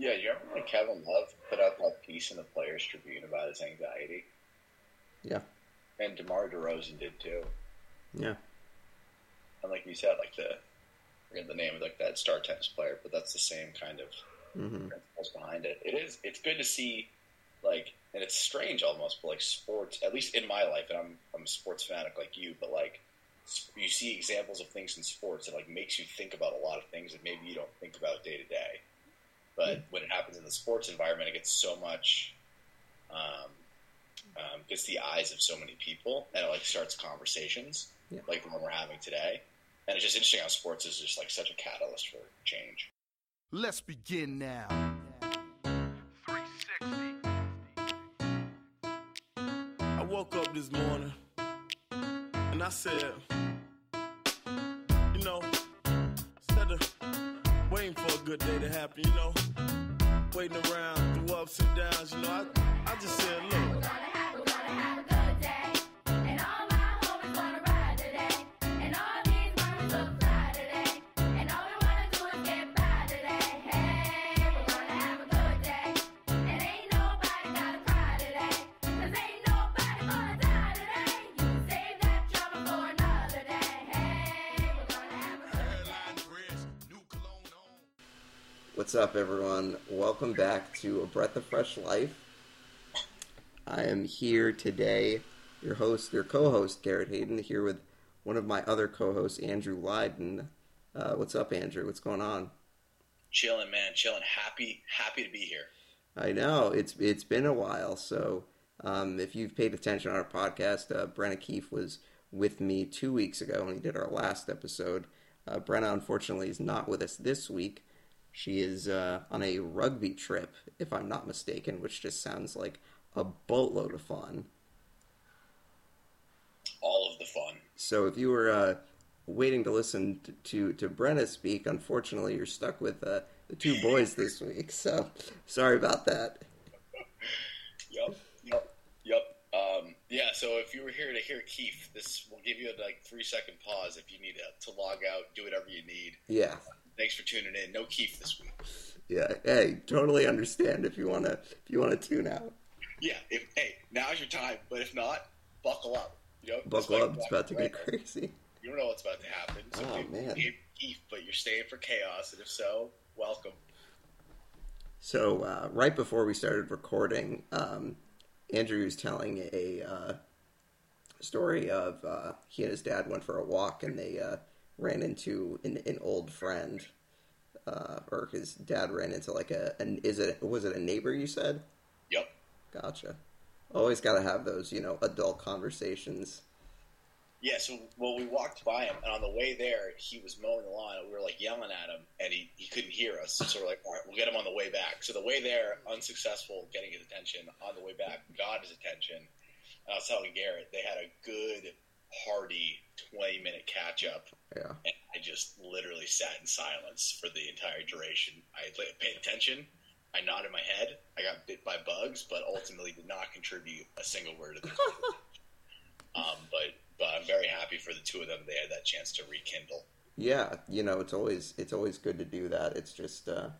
Yeah, you remember when Kevin Love put out that piece in the Players Tribune about his anxiety? Yeah. And DeMar DeRozan did too. Yeah. And like you said, like the I forget the name of like that star tennis player, but that's the same kind of hmm principles behind it. It is. It's good to see, like, and it's strange almost, but like sports, at least in my life, and I'm I'm a sports fanatic like you, but like you see examples of things in sports that like makes you think about a lot of things that maybe you don't think about day to day. But when it happens in the sports environment, it gets so much. Um, um, gets the eyes of so many people, and it like starts conversations Yeah. like the one we're having today. And it's just interesting how sports is just like such a catalyst for change. Let's begin now. 360. I woke up this morning and I said, waiting for a good day to happen, you know, waiting around through ups and downs, you know, I, I just said, look, What's up, everyone? Welcome back to A Breath of Fresh Life. I am here today, your host, your co-host, Garrett Hayden, here with one of my other co-hosts, Andrew Lyden. Uh, what's up, Andrew? What's going on? Chilling, man, chilling. Happy, happy to be here. I know it's it's been a while, so um, if you've paid attention on our podcast, uh, Brenna Keefe was with me two weeks ago when we did our last episode. Uh, Brenna, unfortunately, is not with us this week. She is uh, on a rugby trip, if I'm not mistaken, which just sounds like a boatload of fun. All of the fun. So if you were uh, waiting to listen to, to to Brenna speak, unfortunately, you're stuck with uh, the two boys this week. So sorry about that. Yep, yep, yep. Um, yeah. So if you were here to hear Keefe, this will give you a like three second pause if you need to, to log out, do whatever you need. Yeah. Thanks for tuning in. No Keefe this week. Yeah, hey, totally understand if you wanna if you wanna tune out. Yeah. If hey, now's your time. But if not, buckle up. You know, Buckle up, it's about to get right. crazy. You don't know what's about to happen. So Oh, you- man. you- Keefe, but you're staying for chaos, and if so, welcome. So uh, right before we started recording, um, Andrew was telling a uh, story of uh, he and his dad went for a walk and they uh, ran into an, an old friend, uh, or his dad ran into like a an is it was it a neighbor you said? Yep. Gotcha. Always got to have those you know adult conversations. Yeah, so well, we walked by him, and on the way there, he was mowing the lawn, and we were like yelling at him, and he, he couldn't hear us. So we're like, all right, we'll get him on the way back. So the way there, unsuccessful getting his attention. On the way back, got his attention. And I was telling Garrett, they had a good, hearty 20 minute catch up, Yeah. and I just literally sat in silence for the entire duration. I paid attention. I nodded my head. I got bit by bugs, but ultimately did not contribute a single word to the um, but but I'm very happy for the two of them. They had that chance to rekindle. Yeah, you know, it's always it's always good to do that. It's just uh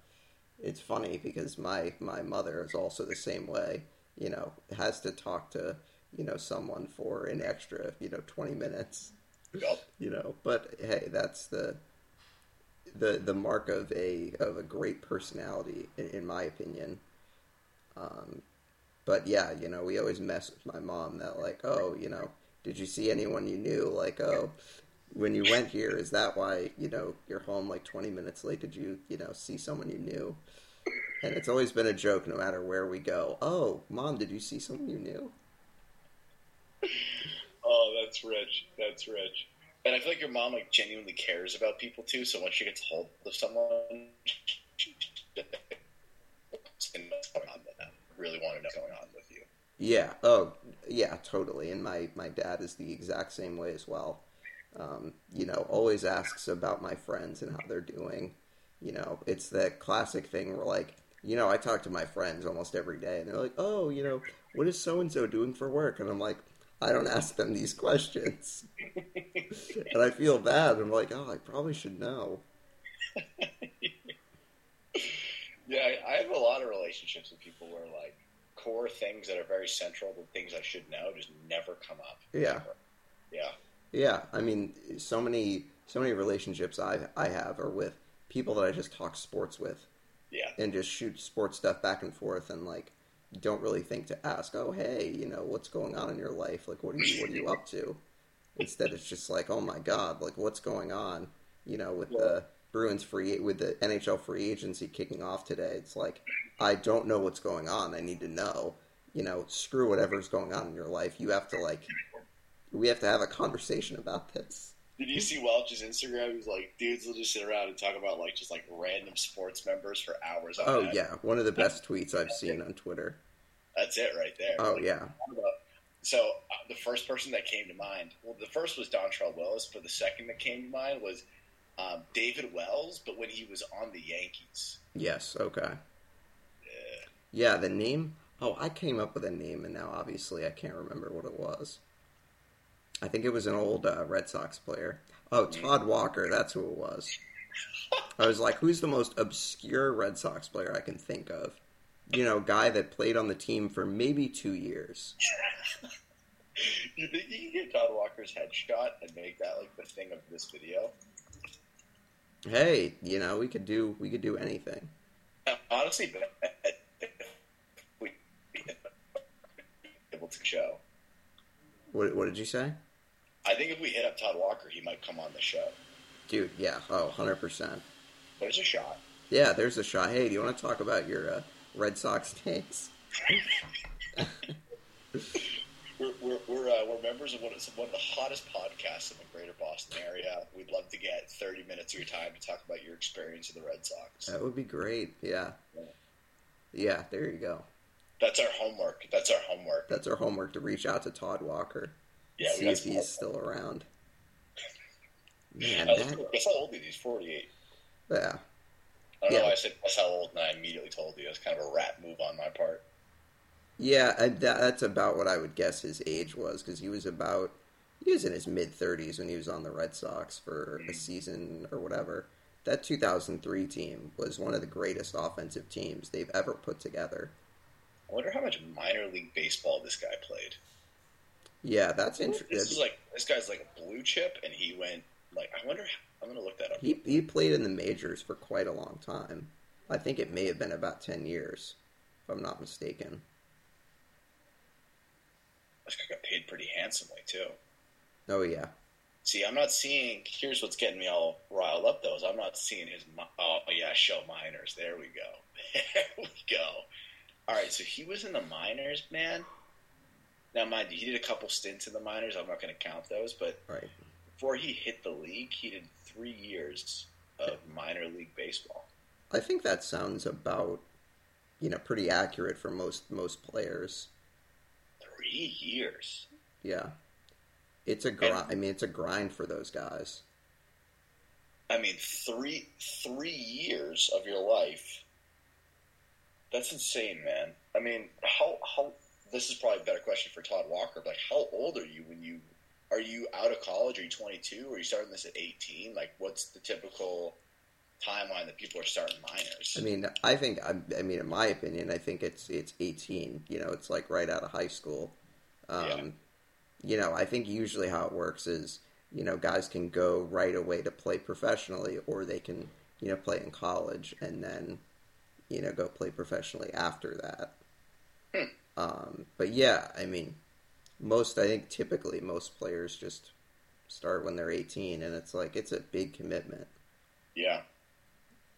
it's funny because my my mother is also the same way, you know, has to talk to, you know, someone for an extra, you know, 20 minutes, Yup. you know, but hey, that's the the the mark of a of a great personality in, in my opinion. Um but yeah, you know, we always mess with my mom that like, oh, you know, did you see anyone you knew? Like, oh, when you went here, is that why you know you're home like 20 minutes late? Did you you know see someone you knew? And it's always been a joke, no matter where we go. Oh, mom, did you see someone you knew? Oh, that's rich. That's rich. And I feel like your mom like genuinely cares about people too. So once she gets hold of someone, she really want to know what's going on with you. Yeah. Oh, yeah. Totally. And my my dad is the exact same way as well. Um, you know, always asks about my friends and how they're doing. You know, it's the classic thing where like, you know, I talk to my friends almost every day, and they're like, "Oh, you know, what is so and so doing for work?" And I'm like, I don't ask them these questions, and I feel bad. I'm like, oh, I probably should know. Yeah, I, I have a lot of relationships with people where like core things that are very central, the things I should know, just never come up. Yeah. Never. Yeah. Yeah, I mean, so many so many relationships I I have are with people that I just talk sports with Yeah. and just shoot sports stuff back and forth and like don't really think to ask, oh hey, you know, what's going on in your life? Like, what are you what are you up to? Instead, it's just like, oh my god, like what's going on? You know, with the Bruins free with the NHL free agency kicking off today, it's like I don't know what's going on. I need to know. You know, screw whatever's going on in your life. You have to like, we have to have a conversation about this. Did you see Welch's Instagram? He's like, dudes will just sit around and talk about like just like random sports members for hours. On Oh end. yeah, one of the best tweets I've seen on Twitter. That's it right there. Oh Like, yeah, So uh, the first person that came to mind, well, the first was Dontrelle Willis, but the second that came to mind was um, David Wells, but when he was on the Yankees. yes, okay. Yeah, the name. Oh, I came up with a name, and now obviously I can't remember what it was. I think it was an old uh, Red Sox player. Oh, Todd Walker. That's who it was. I was like, who's the most obscure Red Sox player I can think of? You know, guy that played on the team for maybe two years. You think you can get Todd Walker's headshot and make that like the thing of this video? Hey, you know, we could do we could do anything. Honestly, but we able to show. What, what did you say? I think if we hit up Todd Walker, he might come on the show. Dude, yeah. Oh, 100%. There's a shot. Yeah, there's a shot. Hey, do you want to talk about your uh, Red Sox days? We're we're we're, uh, we're members of one of, one of the hottest podcasts in the greater Boston area. We'd love to get 30 minutes of your time to talk about your experience of the Red Sox. That would be great. Yeah. Yeah, there you go. That's our homework. That's our homework. That's our homework to reach out to Todd Walker. Yeah, see if he's still around. Man, I that, guess how old is he? He's 48. yeah. I don't Yeah. know why I said that's how old, and I immediately told you. It's kind of a rat move on my part. Yeah, I, that, that's about what I would guess his age was because he was about he was in his mid thirties when he was on the Red Sox for a mm-hmm. season or whatever. That 2003 team was one of the greatest offensive teams they've ever put together. I wonder how much minor league baseball this guy played. Yeah, that's interesting. This is like this guy's like a blue chip, and he went like I wonder. I'm gonna look that up. He he played in the majors for quite a long time. I think it may have been about 10 years, if I'm not mistaken. This guy got paid pretty handsomely too. Oh yeah, See, I'm not seeing. Here's what's getting me all riled up, though. Is I'm not seeing his. Oh yeah, show minors. There we go. There we go. All right, so he was in the minors, man. Now, mind you, he did a couple stints in the minors. I'm not going to count those, but right. before he hit the league, he did three years of minor league baseball. I think that sounds about you know pretty accurate for most most players. Three years. Yeah. It's a grind. I mean, it's a grind for those guys. I mean, three three years of your life. That's insane, man. I mean, how how? This is probably a better question for Todd Walker. But like, how old are you when you are you out of college? Are you twenty two? Are you starting this at eighteen? Like, what's the typical timeline that people are starting minors? I mean, I think. I, I mean, in my opinion, I think it's it's 18. You know, it's like right out of high school. Um, Yeah. You know, I think usually how it works is, you know, guys can go right away to play professionally, or they can, you know, play in college and then, you know, go play professionally after that. Hmm. Um, but yeah, I mean, most I think typically most players just start when they're 18, and it's like it's a big commitment yeah,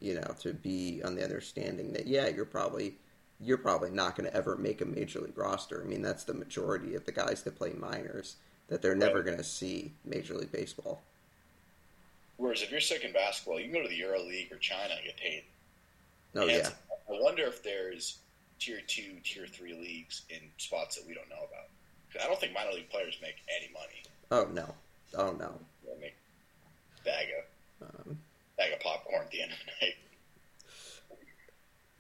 you know, to be on the understanding that yeah, you're probably you're probably not going to ever make a major league roster. I mean, that's the majority of the guys that play minors that they're never Right. going to see major league baseball. Whereas if you're sick in basketball, you can go to the Euro League or China and get paid. Oh And yeah, I wonder if there's tier two, tier three leagues in spots that we don't know about. I don't think minor league players make any money. oh no, oh no. They make bag of Um, bag of popcorn at the end of the night.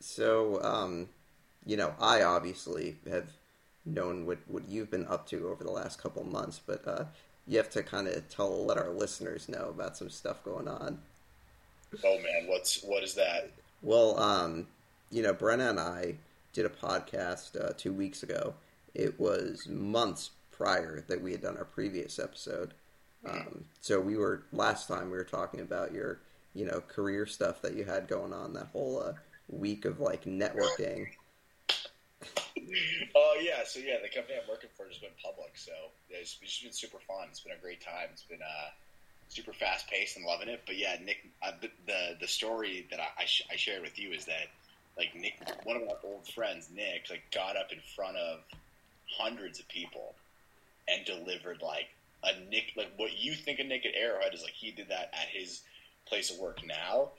so um, you know, I obviously have known what what you've been up to over the last couple months, but uh, you have to kind of tell let our listeners know about some stuff going on. Oh man, what's what is that? Well, um, you know, Brenna and I did a podcast uh, two weeks ago. It was months prior that we had done our previous episode. Um, so we were last time we were talking about your, you know, career stuff that you had going on that whole uh, week of like networking. Oh yeah, so yeah, the company I'm working for just went public, so it's, it's been super fun. It's been a great time. It's been uh, super fast paced and loving it. But yeah, Nick, uh, the, the the story that I, I, sh- I shared with you is that like Nick, one of our old friends, Nick, like got up in front of hundreds of people and delivered like a Nick, like what you think of Nick at Arrowhead is like he did that at his place of work now,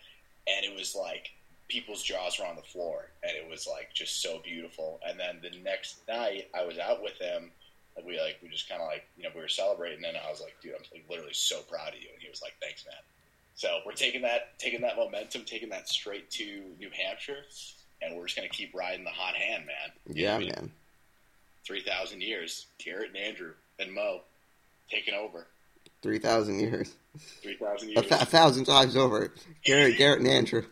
and it was like people's jaws were on the floor, and it was like just so beautiful. And then the next night, I was out with him. Like we like we just kind of like you know we were celebrating, and I was like, dude, I'm like literally so proud of you. And he was like, thanks, man. So we're taking that taking that momentum, taking that straight to New Hampshire, and we're just gonna keep riding the hot hand, man. Yeah, We- man. Three thousand years, Garrett and Andrew and Mo taking over. Three thousand years. Three thousand A, years. th- a thousand times over. Garrett, Garrett, and Andrew.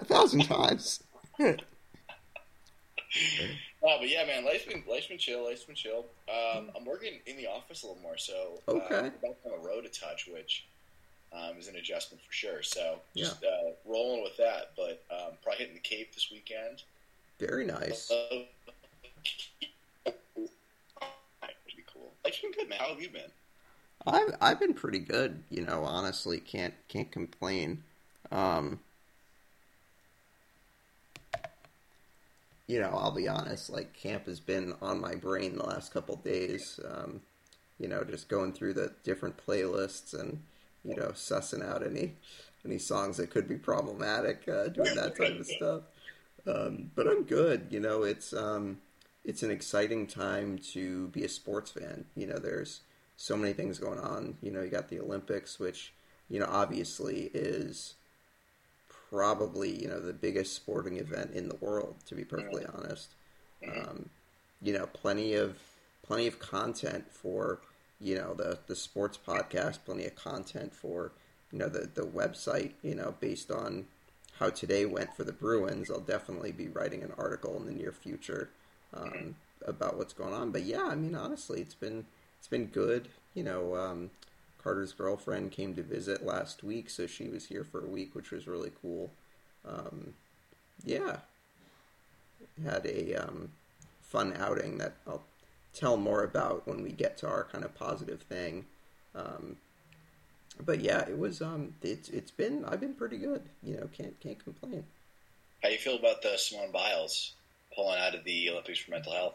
A thousand times. Oh, but yeah, man, life's been life's been chill. Life's been chill. Um, I'm working in the office a little more, so uh, Okay. I'm back on the road a touch, which um, is an adjustment for sure. So just uh, rolling with that, but um, probably hitting the Cape this weekend. Very nice. Uh, pretty cool. Life's been good, man. How have you been? I've I've been pretty good, you know. Honestly, can't can't complain. Um, you know, I'll be honest. Like camp has been on my brain the last couple days. Um, you know, just going through the different playlists and you know, sussing out any any songs that could be problematic, uh, doing that type of stuff. Um, but I'm good. You know, it's um, it's an exciting time to be a sports fan. You know, there's so many things going on. You know, you got the Olympics, which you know obviously is probably you know the biggest sporting event in the world. To be perfectly honest, um, you know, plenty of plenty of content for you know the the sports podcast, plenty of content for you know the the website. You know, based on how today went for the Bruins, I'll definitely be writing an article in the near future um, about what's going on. But yeah, I mean, honestly, it's been it's been good. You know, um, Carter's girlfriend came to visit last week, so she was here for a week, which was really cool. Um, yeah, had a um, fun outing that I'll tell more about when we get to our kind of positive thing. Um, but yeah, it was um, it's it's been I've been pretty good. You know, can't can't complain. How do you feel about the Simone Biles pulling out of the Olympics for mental health?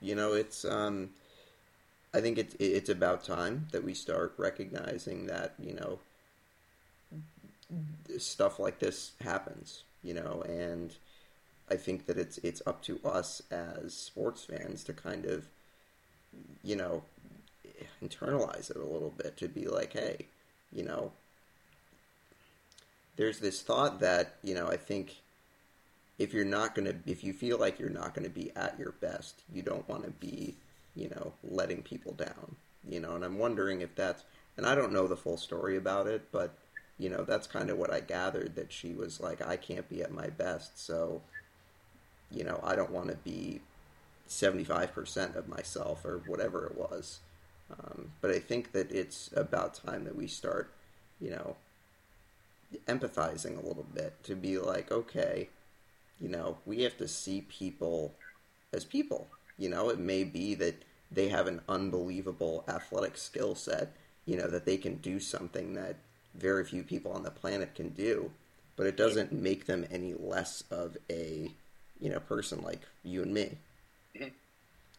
You know, it's um, I think it's it's about time that we start recognizing that you know stuff like this happens. You know, and I think that it's it's up to us as sports fans to kind of you know internalize it a little bit to be like, hey, you know, there's this thought that you know I think if you're not going to if you feel like you're not going to be at your best you don't want to be you know letting people down you know? And i'm wondering if that's and i don't know the full story about it but you know that's kind of what i gathered that she was like i can't be at my best so you know i don't want to be 75% of myself or whatever it was um, but i think that it's about time that we start you know empathizing a little bit to be like okay you know, we have to see people as people. You know, it may be that they have an unbelievable athletic skill set, you know, that they can do something that very few people on the planet can do, but it doesn't make them any less of a, you know, person like you and me.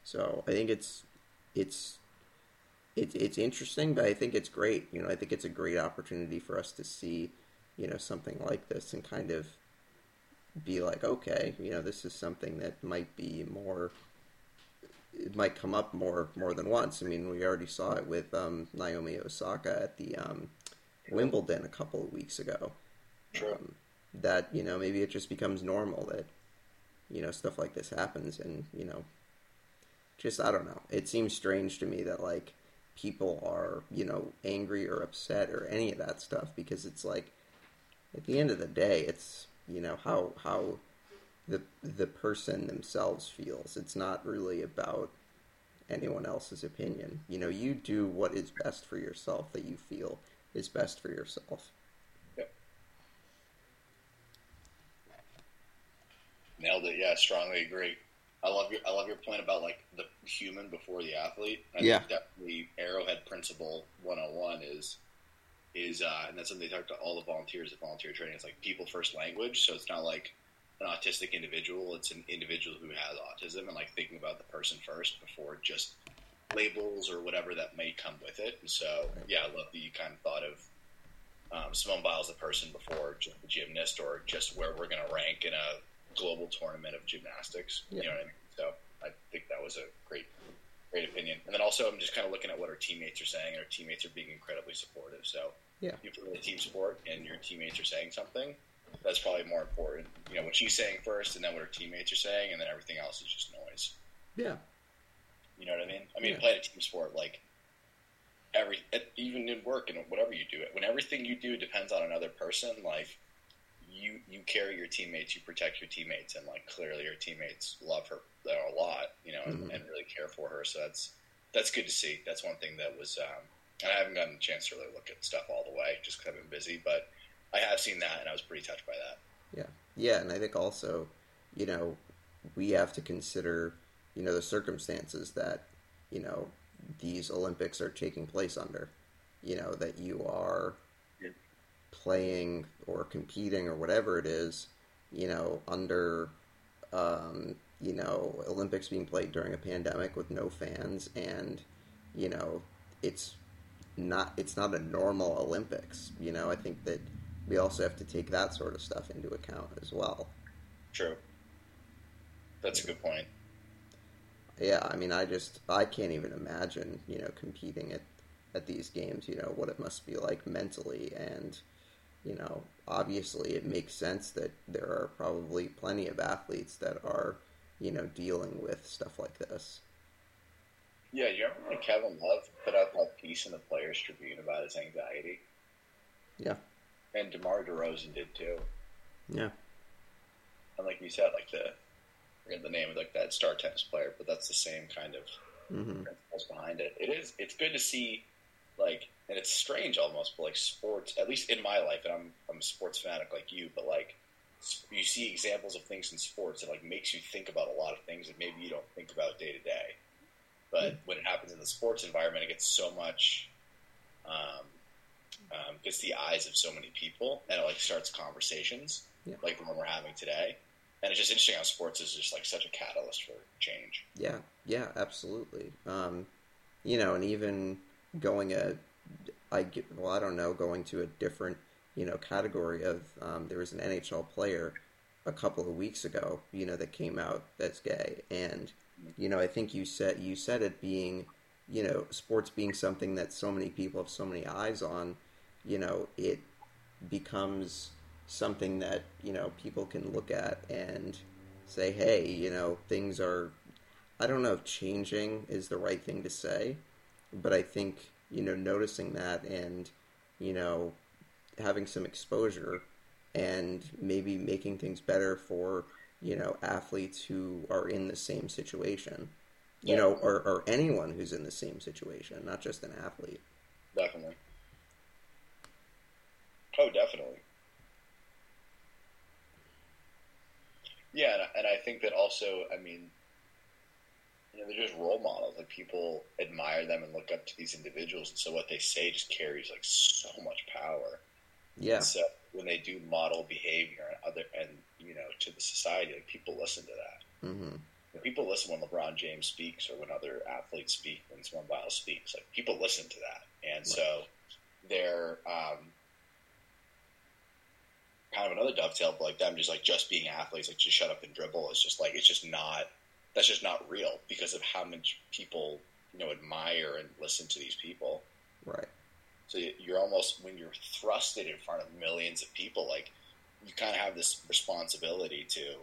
So I think it's it's it's it's interesting, but I think it's great. You know, I think it's a great opportunity for us to see, you know, something like this and kind of be like, okay, you know, this is something that might be more. It might come up more more than once. I mean, we already saw it with um, Naomi Osaka at the um, Wimbledon a couple of weeks ago. Um, that you know, maybe it just becomes normal that you know stuff like this happens, and you know, just I don't know. It seems strange to me that like people are you know angry or upset or any of that stuff because it's like at the end of the day, it's you know how how the the person themselves feels. It's not really about anyone else's opinion. You know, you do what is best for yourself that you feel is best for yourself. Nailed it. Yeah, strongly agree. I love your I love your point about like the human before the athlete. I Yeah. definitely Arrowhead principle one on one is is uh, and that's something they talk to all the volunteers at volunteer training. It's like people first language, so it's not like an autistic individual. It's an individual who has autism and like thinking about the person first before just labels or whatever that may come with it. And so yeah, I love that you kind of thought of um, Simone Biles the person before just the gymnast or just where we're going to rank in a global tournament of gymnastics. Yeah. You know what I mean? So I think that was a great, great opinion. And then also, I'm just kind of looking at what our teammates are saying. And our teammates are being incredibly supportive. So Yeah. you play a team sport and your teammates are saying something. That's probably more important. You know what she's saying first, and then what her teammates are saying, and then everything else is just noise. Yeah. You know what I mean? I mean, Yeah. playing a team sport, like every, even in work and whatever you do, it when everything you do depends on another person, like you you carry your teammates, you protect your teammates, and like clearly your teammates love her a lot, you know, and, Mhm. and really care for her. So that's that's good to see. That's one thing that was. Um, and I haven't gotten a chance to really look at stuff all the way, just because I've been busy, but I have seen that, and I was pretty touched by that. Yeah, yeah, and I think also, you know, we have to consider, you know, the circumstances that, you know, these Olympics are taking place under. You know, that you are. Playing or competing or whatever it is, you know, under, um, you know, Olympics being played during a pandemic with no fans, and you know, it's not it's not a normal Olympics. You know, I think that we also have to take that sort of stuff into account as well. True. That's a good point. Yeah, I mean, I just I can't even imagine you know competing at at these games. You know what it must be like mentally, and you know obviously it makes sense that there are probably plenty of athletes that are you know dealing with stuff like this. Yeah, you remember when Kevin Love put out that piece in the Players Tribune about his anxiety? Yeah. And DeMar DeRozan did too. Yeah, And like you said, like the the name of like that star tennis player, but that's the same kind of hmm principles behind it. It is. It's good to see, like, and it's strange almost, but like sports. At least in my life, and I'm I'm a sports fanatic like you, but like you see examples of things in sports that like makes you think about a lot of things that maybe you don't think about day to day. But when it happens in the sports environment, it gets so much. Um, um, gets the eyes of so many people, and it like starts conversations Yeah. like the one we're having today. And it's just interesting how sports is just like such a catalyst for change. Yeah, yeah, absolutely. Um, you know, and even going a, I well, I don't know, going to a different, you know, category of, um, there was an NHL player a couple of weeks ago, you know, that came out that's gay, and, you know, I think you said you said it being, you know, sports being something that so many people have so many eyes on, you know, it becomes something that you know people can look at and say, hey, you know, things are. I don't know if changing is the right thing to say, but I think you know noticing that and you know having some exposure and maybe making things better for you know athletes who are in the same situation you know or, or anyone who's in the same situation not just an athlete Definitely. Oh, definitely. Yeah, and I, and I think that also, I mean, you know, they're just role models. Like people admire them and look up to these individuals, and so what they say just carries like so much power. yeah And so when they do model behavior and other, and you know, to the society, like people listen to that. hmm You know, people listen when LeBron James speaks or when other athletes speak, when Simone Biles speaks. Like people listen to that, and so they're um, kind of another dovetail. But like them, just like just being athletes, like just shut up and dribble is just like it's just not. That's just not real because of how much people you know admire and listen to these people. right So you're almost when you're thrusted in front of millions of people, like you kind of have this responsibility to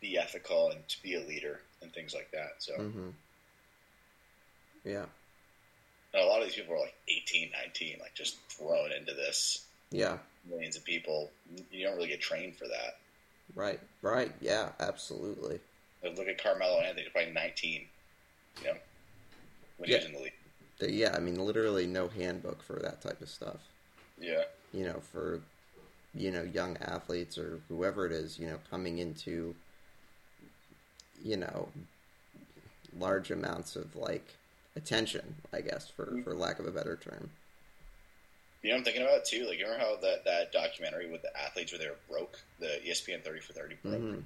be ethical and to be a leader and things like that. So hmm yeah and a lot of these people are like 18, 19, like just thrown into this yeah millions of people. You don't really get trained for that. Right, right, yeah, absolutely. Look at Carmelo Anthony, probably 19, you know, when he was Yeah. in the league. Yeah, I mean, literally no handbook for that type of stuff. Yeah, You know, for you know young athletes or whoever it is, you know, coming into you know large amounts of like attention, I guess, for for lack of a better term. you know what I'm thinking about too. Like, you remember how that that documentary with the athletes where they were broke, the ESPN 30 for 30 broke. hmm How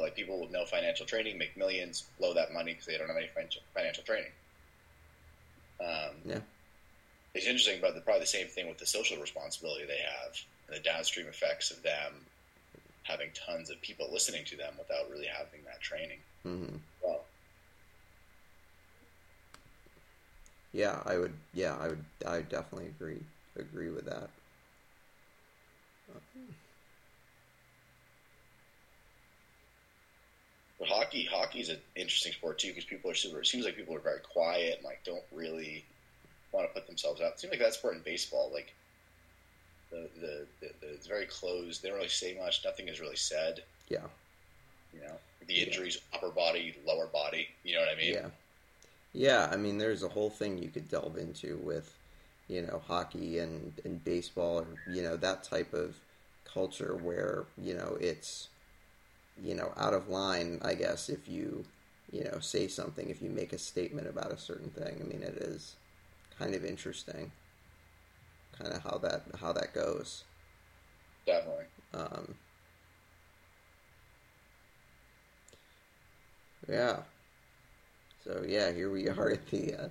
like people with no financial training make millions, blow that money because they don't have any financial financial training. Um, Yeah. it's interesting, but the, probably the same thing with the social responsibility they have and the downstream effects of them having tons of people listening to them without really having that training. hmm Well, Yeah, I would. Yeah, I would. I definitely agree. Agree with that. Hockey, hockey's an interesting sport too because people are super. It seems like people are very quiet and like don't really want to put themselves out. It seems like that sport in baseball, like the the, the, the it's very closed. They don't really say much. Nothing is really said. Yeah. You know, the Yeah. injuries, upper body, lower body. You know what I mean? Yeah. Yeah, I mean, there's a whole thing you could delve into with, you know, hockey and, and baseball, or, you know, that type of culture where, you know, it's, you know, out of line, I guess, if you, you know, say something, if you make a statement about a certain thing. I mean, it is kind of interesting, kind of how that, how that goes. Definitely. Um, yeah. So yeah, here we are at the uh,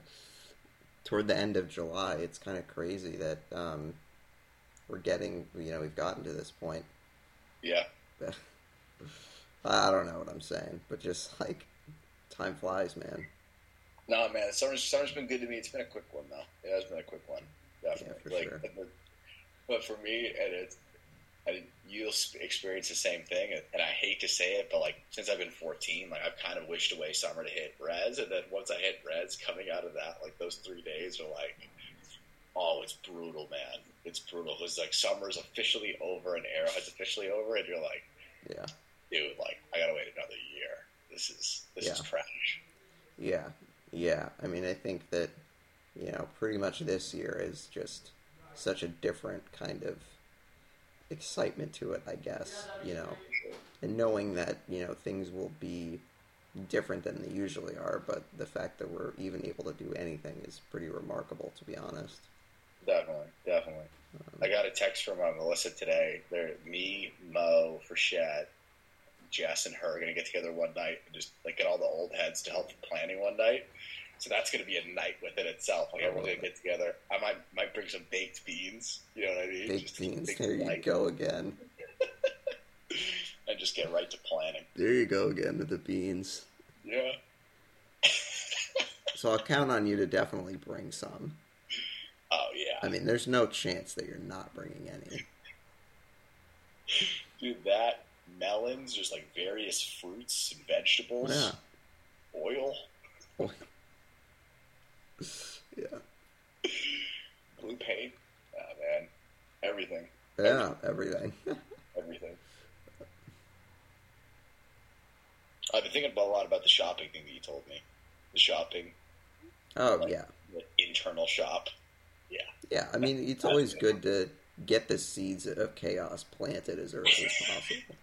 toward the end of July. It's kind of crazy that um, we're getting. You know, we've gotten to this point. Yeah. I don't know what I'm saying, but just like time flies, man. No, man, summer's summer's been good to me. It's been a quick one though. It has been a quick one, definitely. for like, sure. but- but for me, and it's, I, you'll experience the same thing. And I hate to say it, but like since I've been 14, like I've kind of wished away summer to hit res, and then once I hit res, coming out of that, like those three days are like, oh, it's brutal, man. It's brutal. It's like summer's officially over and Arrowhead's officially over, and you're like, Yeah, dude, like I gotta wait another year. This is this is Yeah. trash. yeah, yeah. I mean, I think that you know, pretty much this year is just such a different kind of excitement to it. I guess you know. and knowing that you know things will be different than they usually are, but the fact that we're even able to do anything is pretty remarkable, to be honest. Definitely, definitely. I got a text from uh, Melissa today. They're me, Mo, Frechette, Jess, and her are gonna get together one night and just like get all the old heads to help with planning one night. So that's gonna be a night within itself. Like everyone's gonna get together. I might might bring some baked beans. You know what I mean? Baked Just beans, there you night go again. And just get right to planning. There you go again with the beans. Yeah. So I'll count on you to definitely bring some. Oh yeah, I mean, there's no chance that you're not bringing any. dude. That melons, just like various fruits and vegetables, Yeah. oil, Yeah. blue paint. Ah man, everything, Yeah, everything. everything. I've been thinking about a lot about the shopping thing that you told me. The shopping, oh yeah. the internal shop. Yeah, Yeah, I mean, it's always good to get the seeds of chaos planted as early as possible.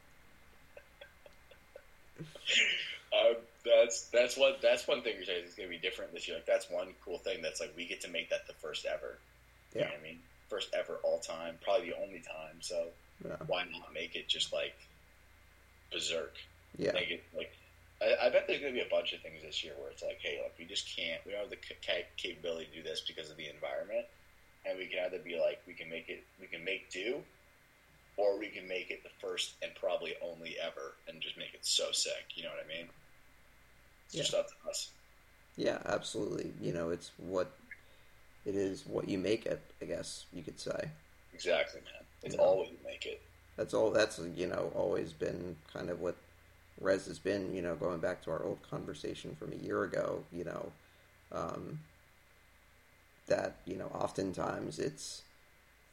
Um, that's that's one that's one thing you're saying is going to be different this year. Like that's one cool thing that's like we get to make that the first ever. You know Yeah. what I mean, first ever all time, probably the only time. So Yeah. why not make it just like berserk? Yeah. Make it like I, I bet there's going to be a bunch of things this year where it's like, hey, look, we just can't. We don't have the ca- capability to do this because of the environment, and we can either be like, we can make it, we can make do, or we can make it the first and probably only ever, and just make it so sick. You know what I mean? It's just up to us. Yeah, absolutely. You know, it's what it is, what you make it, I guess you could say. Exactly, man. It's Yeah. all what you make it. That's all. That's you know always been kind of what Res has been. You know, going back to our old conversation from a year ago. You know, um, that you know oftentimes it's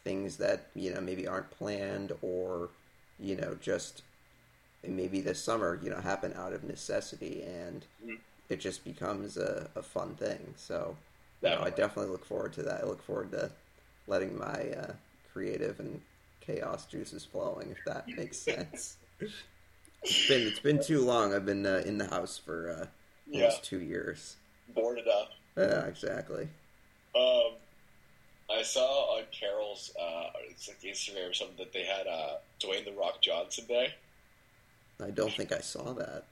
things that you know maybe aren't planned or you know just maybe this summer, you know, happen out of necessity, and Mhm. it just becomes a, a fun thing. So, you know, I Definitely. look forward to that. I look forward to letting my uh, creative and chaos juices flowing, if that makes sense. it's been it's been too long. I've been uh, in the house for uh, Yeah, almost two years. boarded up. Yeah, exactly. Um, I saw on Carol's uh, it's like Instagram or something that they had uh, Dwayne the Rock Johnson Day. I don't think I saw that.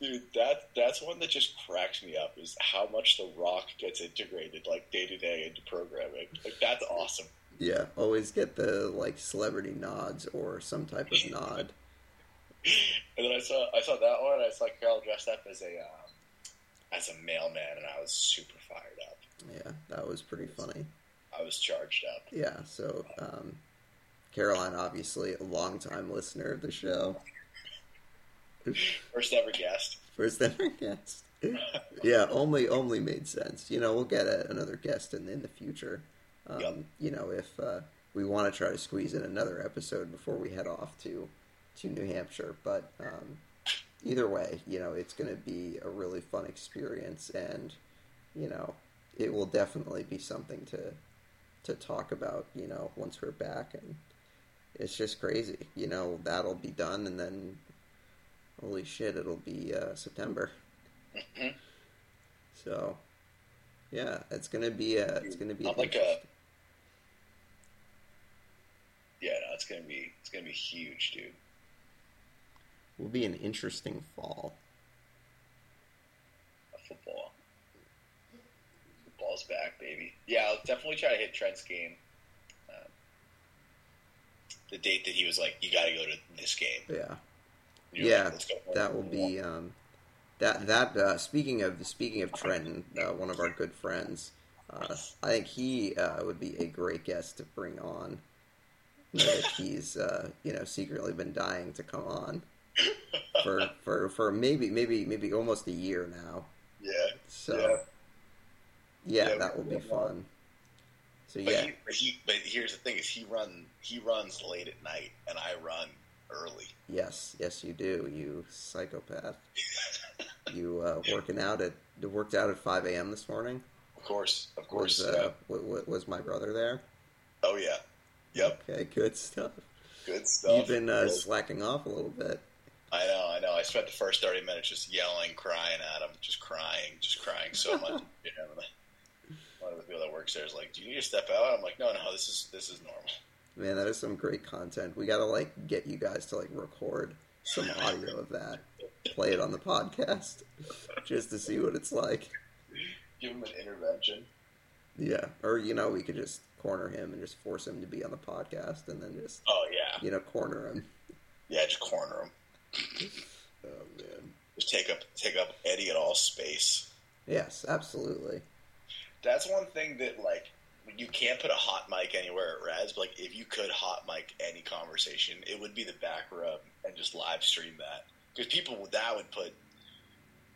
Dude, that that's one that just cracks me up. Is how much the Rock gets integrated like day to day into programming. Like that's awesome. Yeah, always get the like celebrity nods or some type of nod. And then I saw I saw that one. I saw Carol dressed up as a um, as a mailman, and I was super fired up. Yeah, that was pretty funny. I was charged up. Yeah, so um, Caroline, obviously a longtime listener of the show, First ever guest. first ever guest. Yeah, only only made sense. You know, we'll get a, another guest in in the future. Um, Yep. You know, if uh, we want to try to squeeze in another episode before we head off to to New Hampshire, but um, either way, you know, it's going to be a really fun experience, and you know, it will definitely be something to to talk about. You know, once we're back, and it's just crazy. You know, that'll be done, and then holy shit, it'll be uh, September. Mhm. So, yeah, it's gonna be a, it's gonna be like a- Yeah, no, it's gonna be it's gonna be huge, dude. will be an interesting fall. Football. Back, baby. Yeah, I'll definitely try to hit Trent's game. Um, the date that he was like, "You got to go to this game." Yeah, yeah, like, "Let's go." that will be um, that that. Uh, speaking of speaking of Trenton, uh, one of our good friends, uh, I think he uh, would be a great guest to bring on. He's uh, you know secretly been dying to come on for for for maybe maybe maybe almost a year now. Yeah, So yeah. Yeah, Yeah, that will be fun. So But, yeah, he, but he but here's the thing: is he run he runs late at night, and I run early. yes, yes, you do, you psychopath. You uh, working out at worked out at five a.m. this morning. Of course, of course. Was yeah. uh, w- w- was my brother there? Oh yeah. Yep. Okay, good stuff. Good stuff. You've been uh, slacking off a little bit. I know, I know. I spent the first thirty minutes just yelling, crying at him, just crying, just crying so much. you know, and one of the people that works there is like, "Do you need to step out?" I'm like, "No, no, this is this is normal." Man, that is some great content. We gotta like get you guys to like record some audio of that, play it on the podcast, just to see what it's like. Give him an intervention. Yeah, or you know, we could just corner him and just force him to be on the podcast, and then just Oh yeah, you know corner him. yeah. Just corner him. Oh man. Just take up take up Eddie at all space. Yes, absolutely. That's one thing that like you can't put a hot mic anywhere at Res, but like if you could hot mic any conversation, it would be the back rub and just live stream that because people would that would put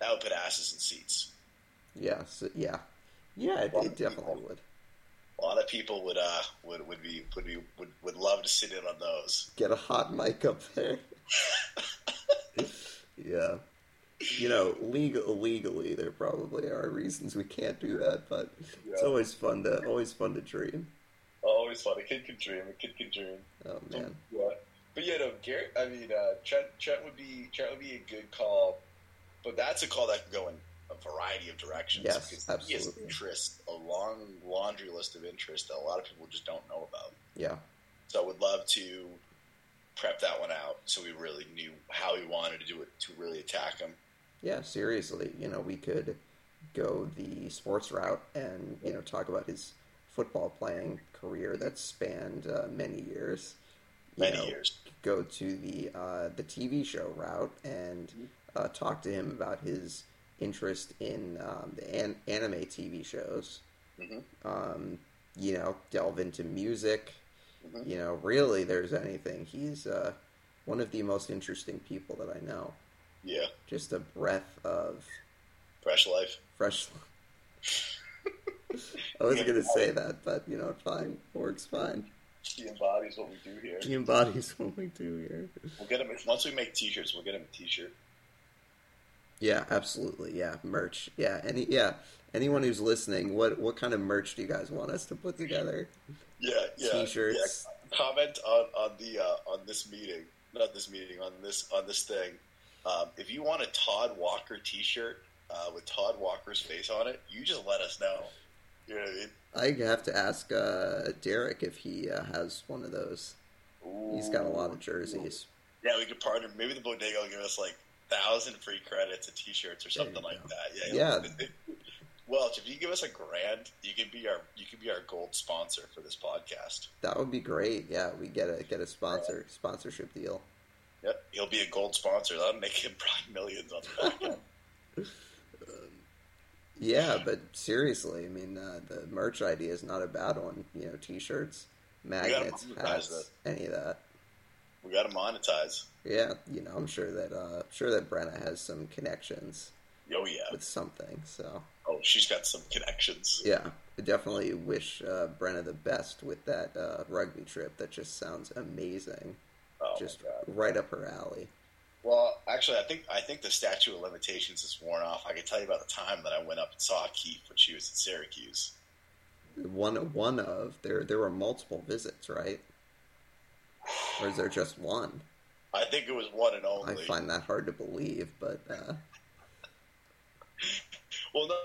that would put asses in seats. Yeah, so, yeah, yeah. It, it definitely would. A lot of people would uh would would be would be would, would love to sit in on those. Get a hot mic up there. yeah. You know, legal legally, there probably are reasons we can't do that, but it's always fun to always fun to dream. Always fun. A kid can dream. A kid can dream. Oh man, Yeah. But yeah, no, Garrett. I mean, uh, Trent. Trent would be Trent would be a good call, but that's a call that can go in a variety of directions. Yes, because He has absolutely. interest, a long laundry list of interests that a lot of people just don't know about. yeah, So I would love to prep that one out so we really knew how we wanted to do it to really attack him. Yeah. Seriously, you know, we could go the sports route and you know talk about his football playing career that spanned uh, many years. You Many know, years. go to the uh, the TV show route and uh, talk to him about his interest in um, the an- anime TV shows. Mhm. Um, you know, delve into music. Mhm. You know, really, there's anything. He's uh, one of the most interesting people that I know. Yeah. Just a breath of Fresh life. fresh. I wasn't gonna say that, but you know, fine, works fine. He embodies what we do here. He embodies what we do here. We'll get him once we make T-shirts. We'll get him a T-shirt. Yeah, absolutely. Yeah, merch. Yeah, any yeah. Anyone who's listening, what what kind of merch do you guys want us to put together? Yeah, yeah. T-shirts. Yeah. Comment on on the uh, on this meeting, not this meeting, on this on this thing. Um, if you want a Todd Walker T-shirt uh, with Todd Walker's face on it, you just let us know. You know what I mean? I have to ask uh, Derek if he uh, has one of those. He's got a lot of jerseys. Yeah, we could partner. Maybe the bodega will give us like thousand free credits of T-shirts or something like that. Yeah. Yeah. Welch, if you give us a grand, you can be our you can be our gold sponsor for this podcast. That would be great. Yeah, we get a get a sponsor sponsorship deal. Yep, he'll be a gold sponsor. That'll make him probably millions on the back. Yeah, but seriously, I mean, uh, the merch idea is not a bad one. You know, t-shirts, magnets, hats, any of that. we got to monetize. Yeah, you know, I'm sure that uh, I'm sure that Brenna has some connections Oh yeah. with something. So Oh, she's got some connections. yeah, I definitely wish uh, Brenna the best with that uh, rugby trip. That just sounds amazing. Oh just right up her alley. Well, actually, I think I think the statute of limitations is worn off. I can tell you about the time that I went up and saw Keefe when she was at Syracuse. One one of there there were multiple visits, right? Or is there just one? I think it was one and only. I find that hard to believe, but uh, Well, no.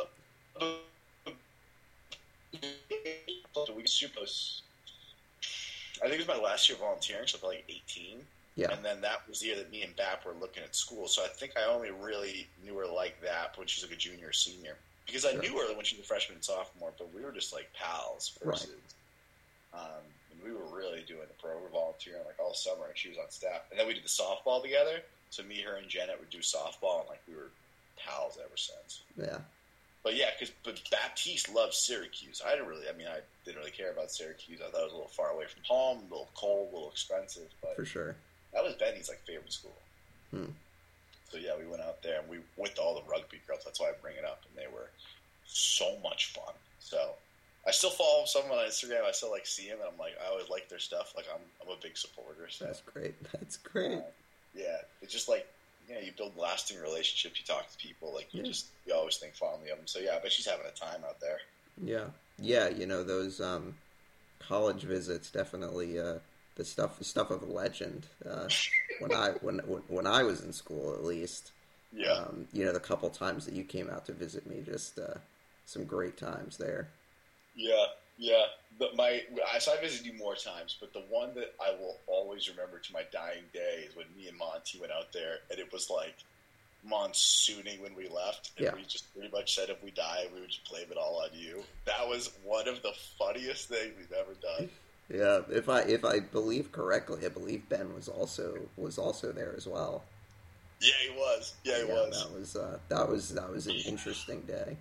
We supposed. I think it was my last year volunteering, so I was like 18. yeah, And then that was the year that me and Bap were looking at school. So I think I only really knew her like that when she was like a junior or senior. Because I Sure. knew her when she was a freshman and sophomore, but we were just like pals versus. Um, and we were really doing the pro. We were volunteering like all summer, and she was on staff. And then we did the softball together. So me, her, and Janet would do softball, and like we were pals ever since. yeah, But yeah, because but Baptiste loved Syracuse. I didn't really. I mean, I didn't really care about Syracuse. I thought it was a little far away from home, a little cold, a little expensive. But for sure. that was Benny's like favorite school. Hmm. So yeah, we went out there and we went to all the rugby girls. That's why I bring it up, and they were so much fun. So I still follow some on Instagram. I still like see them, and I'm like, I always like their stuff. Like I'm, I'm a big supporter. So That's great. That's great. yeah, it's just like you know, you build lasting relationships. You talk to people, like you Yeah. just you always think fondly of them. So yeah, but she's having a time out there. Yeah, yeah. You know those um, college visits definitely uh, the stuff the stuff of a legend. Uh, when I when when I was in school, at least. Yeah. Um, you know the couple times that you came out to visit me, just uh, some great times there. Yeah, yeah. But my I so I visited you more times, but the one that I will always remember to my dying day is when me and Monty went out there, and it was like monsooning when we left, and Yeah. we just pretty much said if we die, we would just blame it all on you. That was one of the funniest things we've ever done. Yeah, if I if I believe correctly, I believe Ben was also was also there as well. Yeah, he was. Yeah, he yeah, was. that was uh, that was that was an interesting day.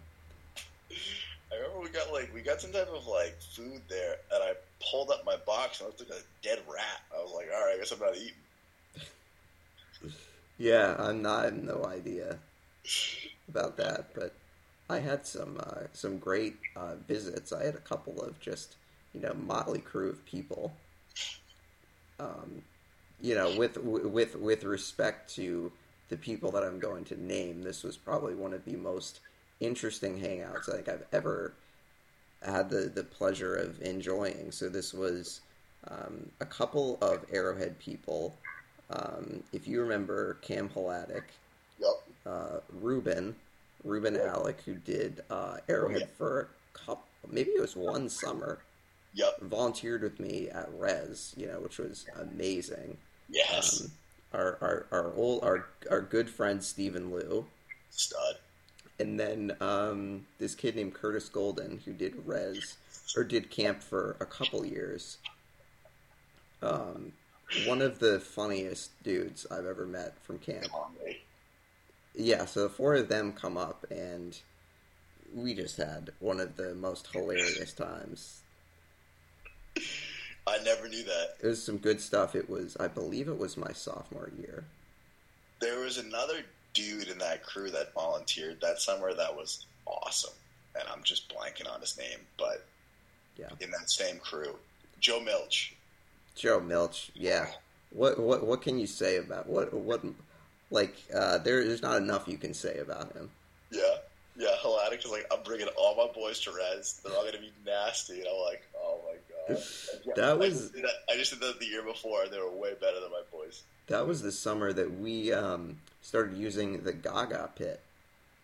I remember we got like we got some type of like food there, and I pulled up my box and I looked like a dead rat. I was like, all right, I guess I'm not eating. Yeah, I'm not I have no idea about that, but I had some uh, some great uh, visits. I had a couple of just you know motley crew of people. Um, you know, with with with respect to the people that I'm going to name, this was probably one of the most interesting hangouts I think I've ever had the, the pleasure of enjoying. So this was um, a couple of Arrowhead people. Um, if you remember Cam Halatic, Yep. uh, Ruben, Ruben Alec, who did uh, Arrowhead Yeah. for a couple, maybe it was one summer, Yep. volunteered with me at Res, you know, which was amazing. Yes. Um, our, our, our old our, our good friend Stephen Liu, Stud. and then um, this kid named Curtis Golden who did res or did camp for a couple years. Um, one of the funniest dudes I've ever met from camp. Come on, mate. Yeah, so the four of them come up and we just had one of the most hilarious times. I never knew that. It was some good stuff. It was, I believe, it was my sophomore year. There was another dude in that crew that volunteered that summer that was awesome, and I'm just blanking on his name, but Yeah. in that same crew, Joe Milch. Joe Milch, yeah. What what what can you say about what what like uh, there, there's not enough you can say about him. Yeah, yeah. Hellenic is like, I'm bringing all my boys to res. They're all going to be nasty, and I'm like, oh my god. And That was- that, I just did that the year before. and They were way better than my boys. That was the summer that we um, started using the Gaga pit,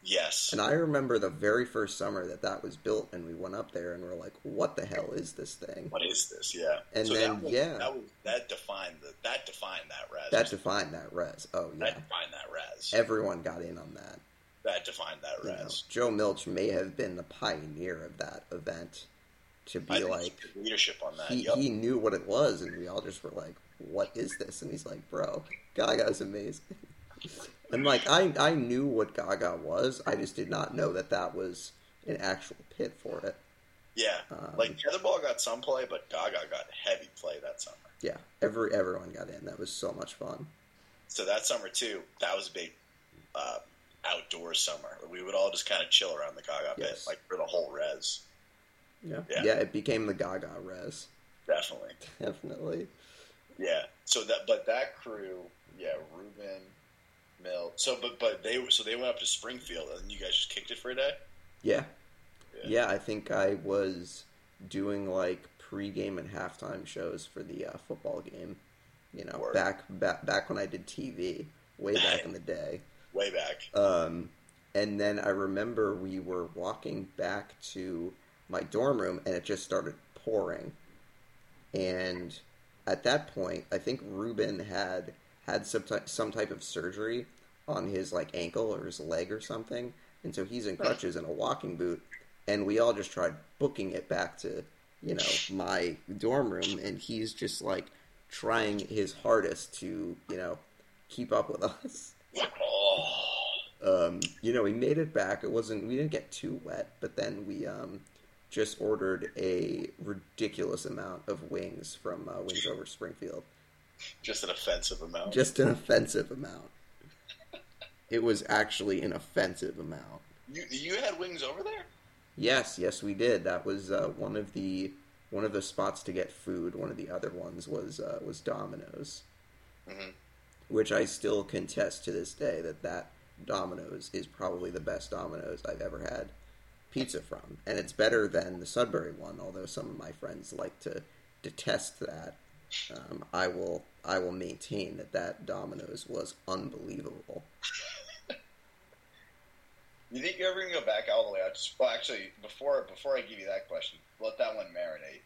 Yes, and I remember the very first summer that that was built, and we went up there and we're like, "What the hell is this thing?" what is this? Yeah, And So then, that was, yeah. that was that defined the that defined that res. That defined that res. Oh yeah. that defined that res. everyone got in on that. that defined that You know, res. Joe Milch may have been the pioneer of that event to be like leadership on that. he, Yup. he knew what it was, and we all just were like, "What is this?" And he's like, "Bro, Gaga's amazing." And like I I knew what Gaga was, I just did not know that that was an actual pit for it. yeah, Um, like Tetherball got some play, but Gaga got heavy play that summer. Yeah, every everyone got in. That was so much fun. So that summer too, that was a big uh, outdoor summer. We would all just kind of chill around the Gaga pit, like for the whole res. Yeah, Yeah. yeah, it became the Gaga res, Definitely. definitely. Yeah. So that, but that crew, yeah, Ruben, Mill. So, but but they so they went up to Springfield, and you guys just kicked it for a day. Yeah. Yeah. yeah, I think I was doing like pregame and halftime shows for the uh, football game. You know, Word. back back back when I did TV, way back in the day. Way back. Um, and then I remember we were walking back to my dorm room, and it just started pouring. And at that point, I think Ruben had had some type, some type of surgery on his like ankle or his leg or something, and so he's in crutches and a walking boot. And we all just tried booking it back to you know my dorm room, and he's just like trying his hardest to you know keep up with us. Oh, Um, you know, we made it back. It wasn't. We didn't get too wet, but then we um, just ordered a ridiculous amount of wings from uh, Wings Over Springfield. Just an offensive amount. Just an offensive amount. It was actually an offensive amount. you you had wings over there. Yes, yes, we did. That was uh, one of the one of the spots to get food. One of the other ones was uh, was Domino's, Mhm. which I still contest to this day that that Domino's is probably the best Domino's I've ever had pizza from, and it's better than the Sudbury one. Although some of my friends like to detest that, um, I will I will maintain that that Domino's was unbelievable. You think you're ever gonna go back all the way out? Just, well, actually, before before I give you that question, let that one marinate.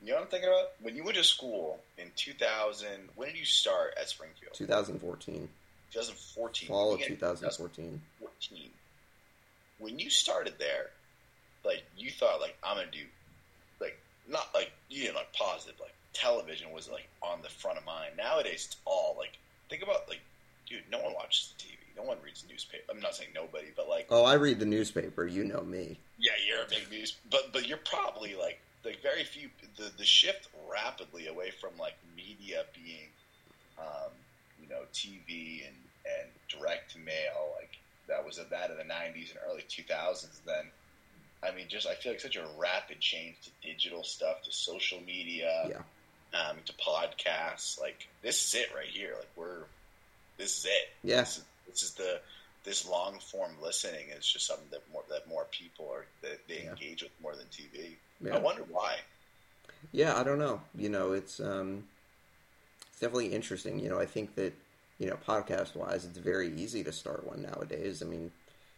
You know what I'm thinking about? When you went to school in 2000, when did you start at Springfield? 2014, 2014. fall of 2014. 2014. When you started there, like you thought, like I'm gonna do, like not like you didn't like positive, like television was like on the front of mind. Nowadays, it's all like think about like, dude, no one watches the TV, no one reads the newspaper. I'm not saying nobody, but like, Oh, I read the newspaper. You know me. yeah, you're a big news, but but you're probably like like very few. The the shift rapidly away from like media being, um, you know, TV and and direct mail. Like that was that in the '90s and early 2000s. Then, I mean, just I feel like such a rapid change to digital stuff, to social media, Yeah. Um, to podcasts. Like this is it right here. Like we're this is it. Yeah. This is, this is the this long form listening is just something that more that more people are that they Yeah. engage with more than TV. Yeah. I wonder why. Yeah, I don't know. You know, it's um, it's definitely interesting. You know, I think that you know, podcast wise, it's very easy to start one nowadays. I mean,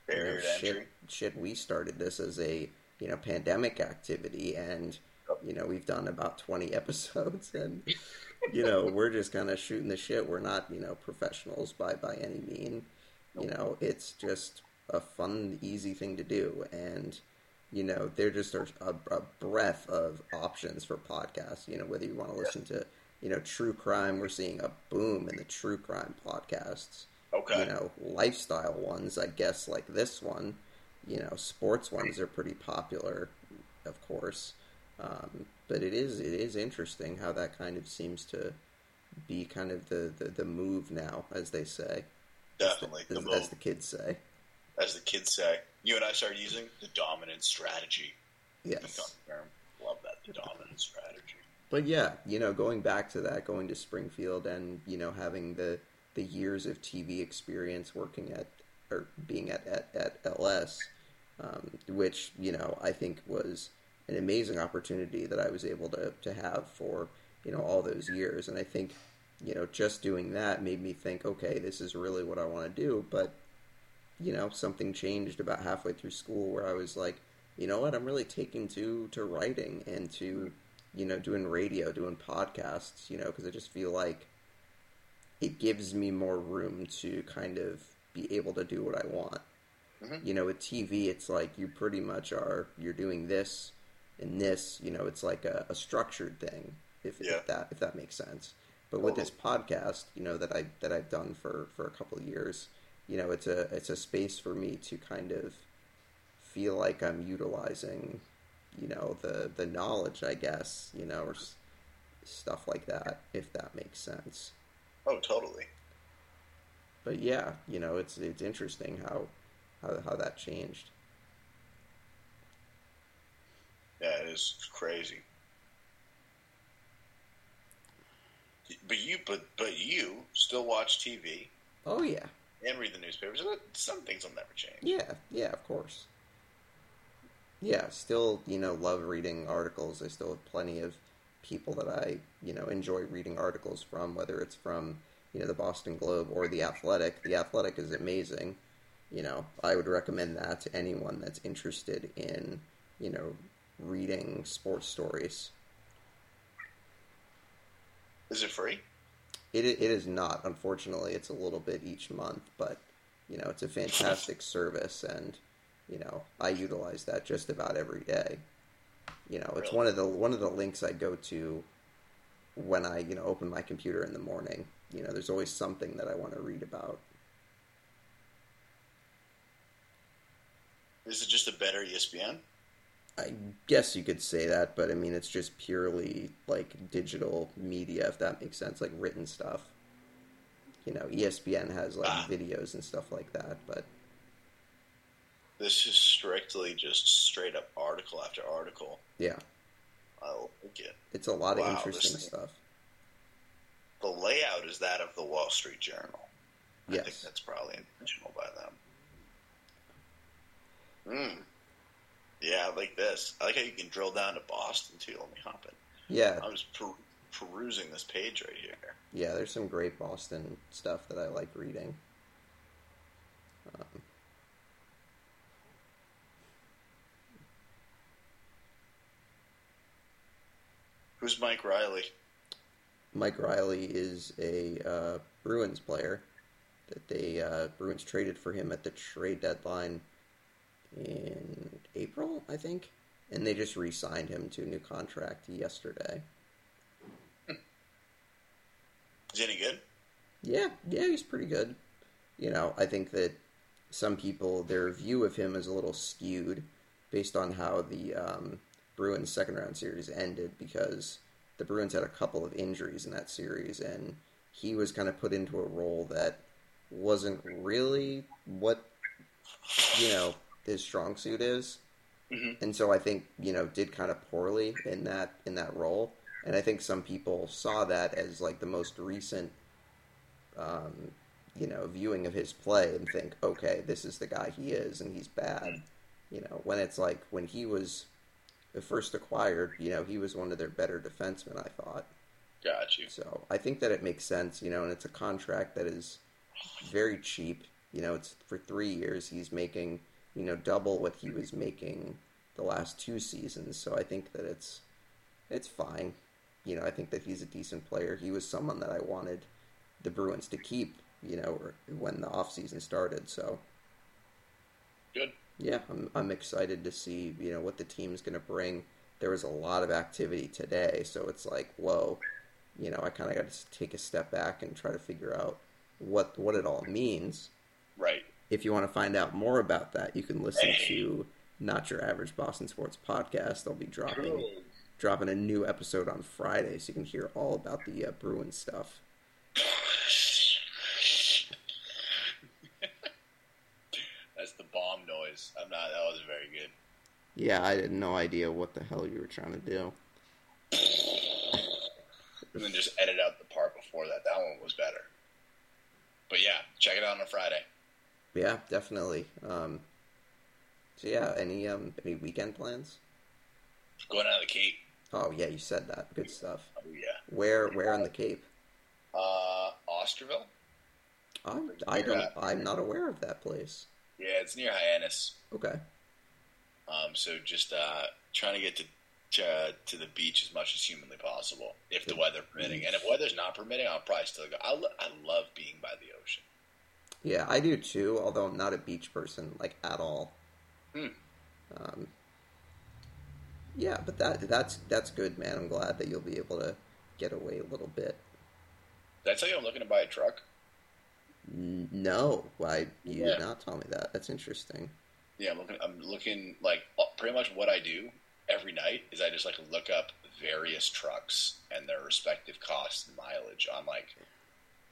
you know, shit, shit. We started this as a you know pandemic activity, and you know we've done about twenty episodes, and you know we're just kind of shooting the shit. We're not you know professionals by by any mean. You know, it's just a fun, easy thing to do, and you know there just are a, a breadth of options for podcasts. You know, whether you want to listen to you know true crime, we're seeing a boom in the true crime podcasts Okay. you know, lifestyle ones, I guess, like this one. You know, sports ones are pretty popular, of course. Um, but it is it is interesting how that kind of seems to be kind of the, the, the move now, as they say, Definitely. as, The as move, the kids say. as the kids say. You and I started using the dominant strategy. Yes, Love that. The dominant strategy. but yeah, you know, going back to that, going to Springfield and you know having the the years of TV experience working at or being at at, at LS, um, which you know I think was an amazing opportunity that I was able to to have for you know all those years, and I think you know just doing that made me think, okay, this is really what I want to do, but you know something changed about halfway through school where I was like, you know what, I'm really taking to to writing and to you know doing radio, doing podcasts, you know, because I just feel like it gives me more room to kind of be able to do what I want. Mhm. You know, with TV, it's like you pretty much are you're doing this and this. You know, it's like a, a structured thing, if, Yeah. if that if that makes sense. But with this podcast, you know that I that I've done for for a couple of years, you know, it's a it's a space for me to kind of feel like I'm utilizing, you know, the the knowledge, I guess, you know, or s- stuff like that, if that makes sense. Oh, totally. But yeah, you know, it's it's interesting how how how that changed. Yeah, it is crazy. But you, but but you still watch TV Oh yeah, and read the newspapers. So Some things will never change. yeah, yeah, of course. Yeah, still, you know, love reading articles. I still have plenty of people that I, you know, enjoy reading articles from, whether it's from, you know, the Boston Globe or the Athletic. The Athletic is amazing. You know, I would recommend that to anyone that's interested in, you know, reading sports stories. Is it free? It it is not. Unfortunately, it's a little bit each month, but you know, it's a fantastic service, and you know, I utilize that just about every day. You know, it's Really? one of the one of the links I go to when I you know open my computer in the morning. You know, there's always something that I want to read about. Is it just a better ESPN? I guess you could say that, but I mean, it's just purely like digital media, if that makes sense, like written stuff. You know, ESPN has like Ah. videos and stuff like that, but This is strictly just straight up article after article. yeah, I like it. it's a lot Wow, of interesting stuff. The layout is that of the Wall Street Journal. I think Yes. that's probably intentional by them. Hmm. Yeah, I like this. I like how you can drill down to Boston too. Let me hop in. Yeah, I'm just per- perusing this page right here. yeah. There's some great Boston stuff that I like reading. Um, Who's Mike Reilly? Mike Reilly is a uh, Bruins player that they uh, Bruins traded for him at the trade deadline in April, I think, and they just re-signed him to a new contract yesterday. Is he any good? Yeah, yeah, he's pretty good. You know, I think that some people their view of him is a little skewed based on how the um, Bruins second round series ended because the Bruins had a couple of injuries in that series and he was kind of put into a role that wasn't really what you know his strong suit is. Mhm. And so I think, you know, did kind of poorly in that in that role. And I think some people saw that as like the most recent um, you know, viewing of his play and think, okay, this is the guy he is, and he's bad. You know, when it's like when he was first acquired, you know, he was one of their better defensemen. I thought Got you. so. I think that it makes sense, you know, and it's a contract that is very cheap. You know, it's for three years. He's making you know double what he was making the last two seasons. So I think that it's it's fine. You know, I think that he's a decent player. He was someone that I wanted the Bruins to keep. You know, when the off season started. So Good. yeah, I'm I'm excited to see you know what the team's going to bring. There was a lot of activity today, so it's like whoa, you know I kind of got to take a step back and try to figure out what what it all means. If you want to find out more about that, you can listen to Not Your Average Boston Sports Podcast. They'll be dropping dropping a new episode on Friday, so you can hear all about the uh, Bruins stuff. That's the bomb noise. I'm not. That was very good. Yeah, I had no idea what the hell you were trying to do. and then just edit out the part before that. That one was better. But yeah, check it out on a Friday. Yeah, definitely. Um, so yeah, any um any weekend plans? Going out of the Cape. Oh yeah, you said that. Good stuff. Oh yeah. Where where on the Cape? Uh, Osterville. I'm, I don't. I'm not aware of that place. Yeah, it's near Hyannis. Okay. Um, so just uh, trying to get to, to to the beach as much as humanly possible, if the The weather permitting. And if weather's not permitting, I'll probably still go. I, lo- I love being by the ocean. Yeah, I do too. Although I'm not a beach person like at all. Hmm. Um, yeah, but that that's that's good, man. I'm glad that you'll be able to get away a little bit. Did I tell you I'm looking to buy a truck? No, why you Yeah. did not tell me that. That's interesting. Yeah, I'm looking. I'm looking like uh, pretty much what I do every night is I just like look up various trucks and their respective costs and mileage on like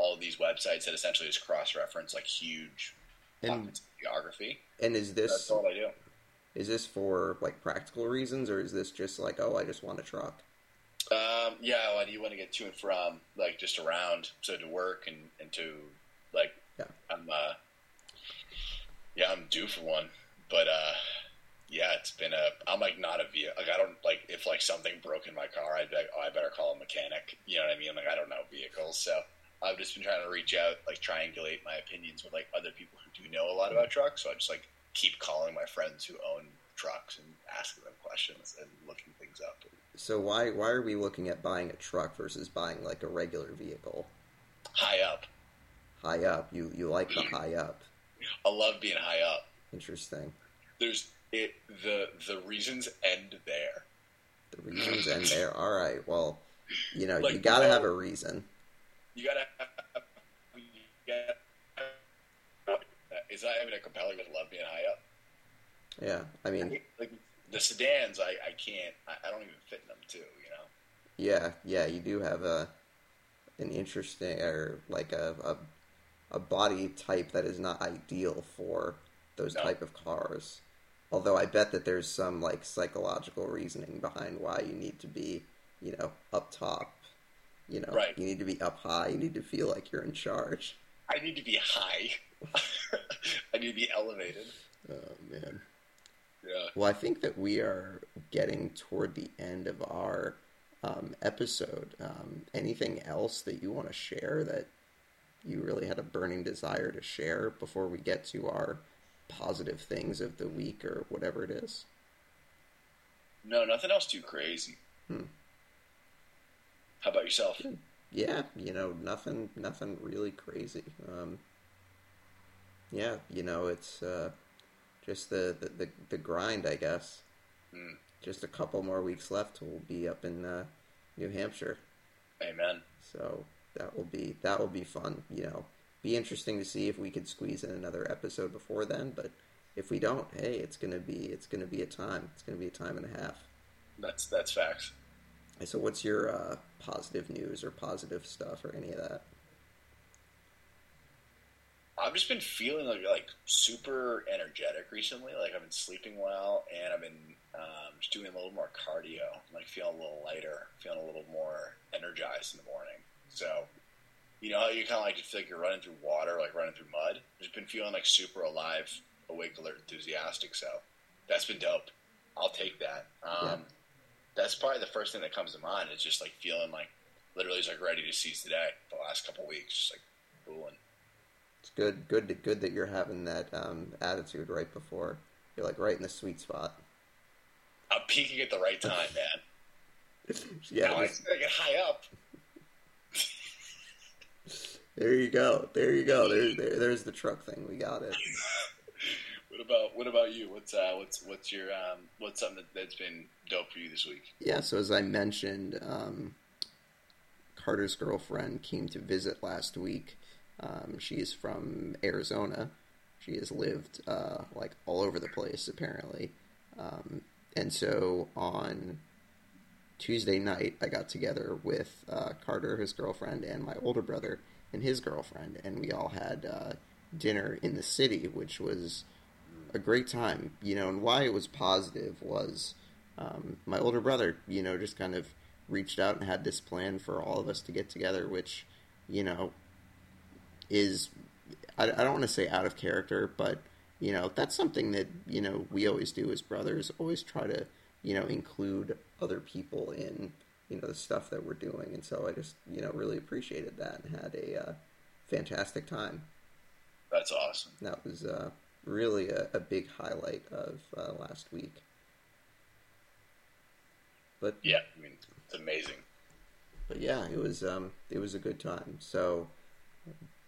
all of these websites that essentially just cross reference like huge And of geography. and is That's this all I do. is this for like practical reasons or is this just like oh I just want a truck? Um, yeah, well, you want to get to and from, like just around, so to work and, and to like, Yeah. I'm, uh, yeah, I'm due for one, but uh, yeah, it's been a. I'm like not a vehicle. Like I don't like if like something broke in my car, I'd be like, oh, I better call a mechanic. You know what I mean? Like I don't know vehicles, so I've just been trying to reach out, like triangulate my opinions with like other people who do know a lot about trucks. So I just like keep calling my friends who own trucks and asking them questions and looking things up. So why why are we looking at buying a truck versus buying like a regular vehicle? High up. High up, you you like the high up. I love being high up. Interesting. There's it the the reasons end there. The reasons end there. All right. Well, you know, Like, you got to no- have a reason. You gotta you gotta- is that even a compelling with love being high up? Yeah. I mean, Like the sedans, I, I can't. I, I don't even fit in them too. You know. yeah, yeah, you do have a an interesting or like a a, a body type that is not ideal for those No. type of cars. Although I bet that there's some like psychological reasoning behind why you need to be, you know, up top. You know, Right. you need to be up high. You need to feel like you're in charge. I need to be high. I need to be elevated. Oh man. Yeah. Well, I think that we are getting toward the end of our um, episode. Um, anything else that you want to share that you really had a burning desire to share before we get to our positive things of the week or whatever it is? No, nothing else too crazy. Hmm. How about yourself? Yeah, you know, nothing, nothing really crazy. Um, yeah, you know, it's uh, just the, the, the, the grind, I guess. Hmm. Just a couple more weeks left. We'll be up in uh, New Hampshire. Amen. So that will be that will be fun. You know, be interesting to see if we could squeeze in another episode before then. But if we don't, hey, it's gonna be it's gonna be a time. It's gonna be a time and a half. That's that's facts. So what's your uh, positive news or positive stuff or any of that? I've just been feeling like like super energetic recently. Like I've been sleeping well, and I've been um, just doing a little more cardio. Like feeling a little lighter, feeling a little more energized in the morning. So, you know, you kind of like just feel like you're running through water, like running through mud. I've just been feeling like super alive, awake, alert, enthusiastic. So that's been dope. I'll take that. Um, Yeah. That's probably the first thing that comes to mind. Is just like feeling like literally just like ready to seize the day. The last couple weeks, just like cooling. It's good, good, good that you're having that um, attitude right before you're like right in the sweet spot. I'm peaking at the right time, man. yeah, now I get high up. there you go, there you go. There, there, there's the truck thing. We got it. What about what about you? What's uh what's what's your um what's something that, that's been dope for you this week? Yeah, so as I mentioned, um, Carter's girlfriend came to visit last week. Um, she is from Arizona. She has lived uh, like all over the place apparently, um, and so on Tuesday night I got together with uh, Carter, his girlfriend, and my older brother and his girlfriend, and we all had uh, dinner in the city, which was a great time. You know, and why it was positive was um, my older brother, you know, just kind of reached out and had this plan for all of us to get together, which you know is I, I don't want to say out of character, but you know that's something that you know we always do as brothers. Always try to you know include other people in you know the stuff that we're doing, and so I just you know really appreciated that and had a uh, fantastic time. That's awesome. That was uh, really a, a big highlight of uh, last week. But Yeah, I mean, it's amazing. but yeah, it was um, it was a good time. So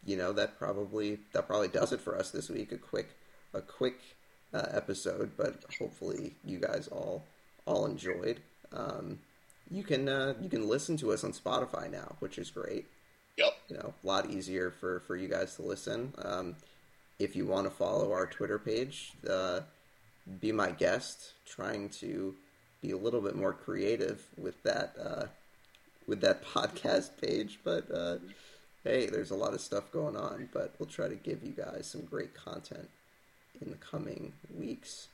you know that probably that probably does it for us this week. A quick a quick uh, episode, but hopefully you guys all all enjoyed. Um, you can uh, you can listen to us on Spotify now, which is great. Yep. You know, a lot easier for for you guys to listen. Um, if you want to follow our Twitter page, uh, be my guest. Trying to be a little bit more creative with that uh, with that podcast page, but uh, hey, there's a lot of stuff going on. But we'll try to give you guys some great content in the coming weeks.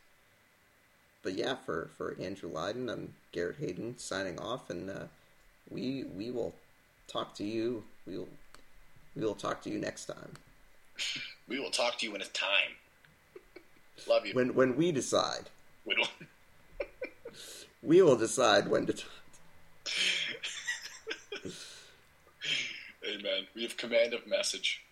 But yeah, for for Andrew Lyden, I'm Garrett Hayden signing off, and uh, we we will talk to you. We'll we will talk to you next time We will talk to you when it's time. Love you. when when we decide. We don't- We will decide when to. talk. Amen. We have command of message.